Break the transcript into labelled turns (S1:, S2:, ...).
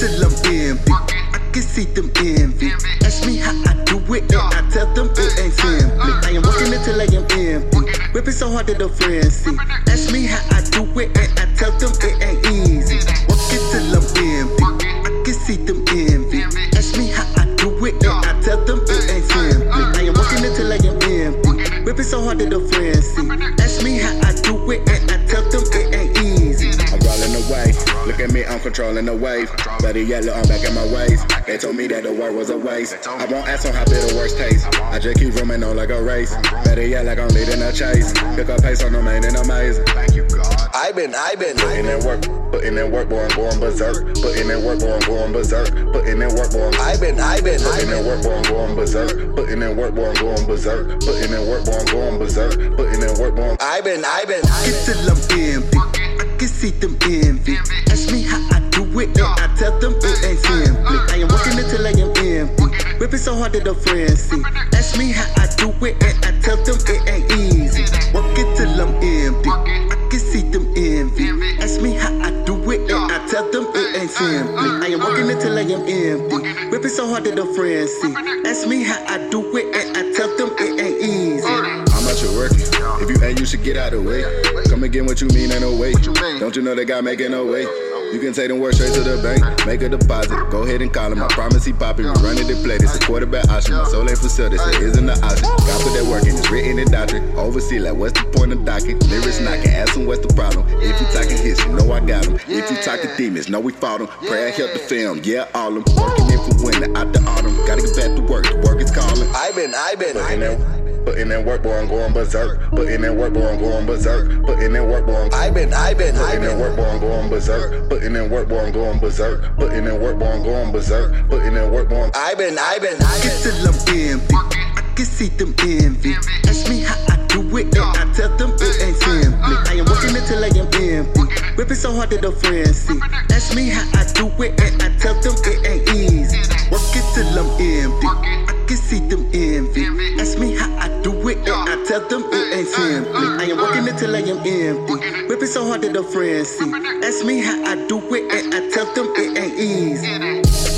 S1: Till I'm empty. I can see them envy. Ask me how I do it, and I tell them it ain't simply. I am working until I am empty. Whipping so hard that the friends see. Ask me how I do it, and I tell them it and I tell them it ain't simply. I am working until I am empty. Whipping so hard that the friends see. Ask me how I do it, and I tell them it ain't easy.
S2: I'm rolling away. Look at me, I'm controlling the wave. Better yet, look, I'm back in my ways. They told me that the work was a waste. I won't ask on how bitter worst taste. I just keep roaming on like a race. Better yet, like I'm leading a chase. Pick up pace on the main and amazing.
S3: I've been, I've been,
S2: Putting in work, putting in work, boy, I'm going berserk. Putting in work, boy, I'm going berserk. Putting in work, boy, I'm
S3: I been, I been,
S2: Putting in
S3: been.
S2: work, boy, I'm going berserk. Putting in work, boy, I'm going berserk. Putting in work, boy, I'm going berserk. Putting in work, boy, I'm
S3: I been, I been,
S1: Get till I'm empty. I can see them envy. Ask me how I do it, and I tell them it ain't simply. I am working until I am empty. Whipping so hard that the friends see. Ask me how I do it, and I tell them it ain't easy. Working till I'm empty. I can see them envy. Ask me how I do it, and I tell them it ain't simply. I am working until I am empty. Whipping so hard that the friends see. Ask me how I do it, and I tell them it ain't easy.
S2: How much you working? If you ain't, you should get out of the way. Come and get what you mean, ain't no way. Don't you know that guy making no way? You can take them work straight to the bank, make a deposit. Go ahead and call him. I promise he poppin'. We running the play. This a quarterback option. My soul ain't for sale. This it isn't the option. God put that work in. It's written in doctrine. Oversee like what's the point of docking? Lyrics knocking. Ask him what's the problem. If you talking you know I. If you talking demons, know we fought him. Prayer help the film. Yeah, all them. Working in for winter out the autumn. Gotta get back to work. The work is calling.
S3: I been, I been, I been.
S2: in, putting in work, boy, I'm going berserk. Putting in work, boy, I'm going berserk. Putting in work, boy, I'm
S3: I been, I been, I
S2: Putting in
S3: been.
S2: work, boy, I'm going berserk. Putting in work, boy, I'm going berserk. Putting in work, boy, I'm going berserk. Putting in work, boy, I'm
S3: I been, I been, I
S1: Get
S3: been.
S1: till I'm empty. I can see them envy. Tell them it ain't simply. Uh, I am working until uh. I am empty. Whipping so hard that the friends see. Ask me how I do it, and I tell them it ain't easy. Working till I'm empty. I can see them envy. Ask me how I do it, and I tell them it ain't simply. Uh, I am working until I am empty. Whipping so hard that the friends see. Ask me how I do it, and I tell them it ain't easy.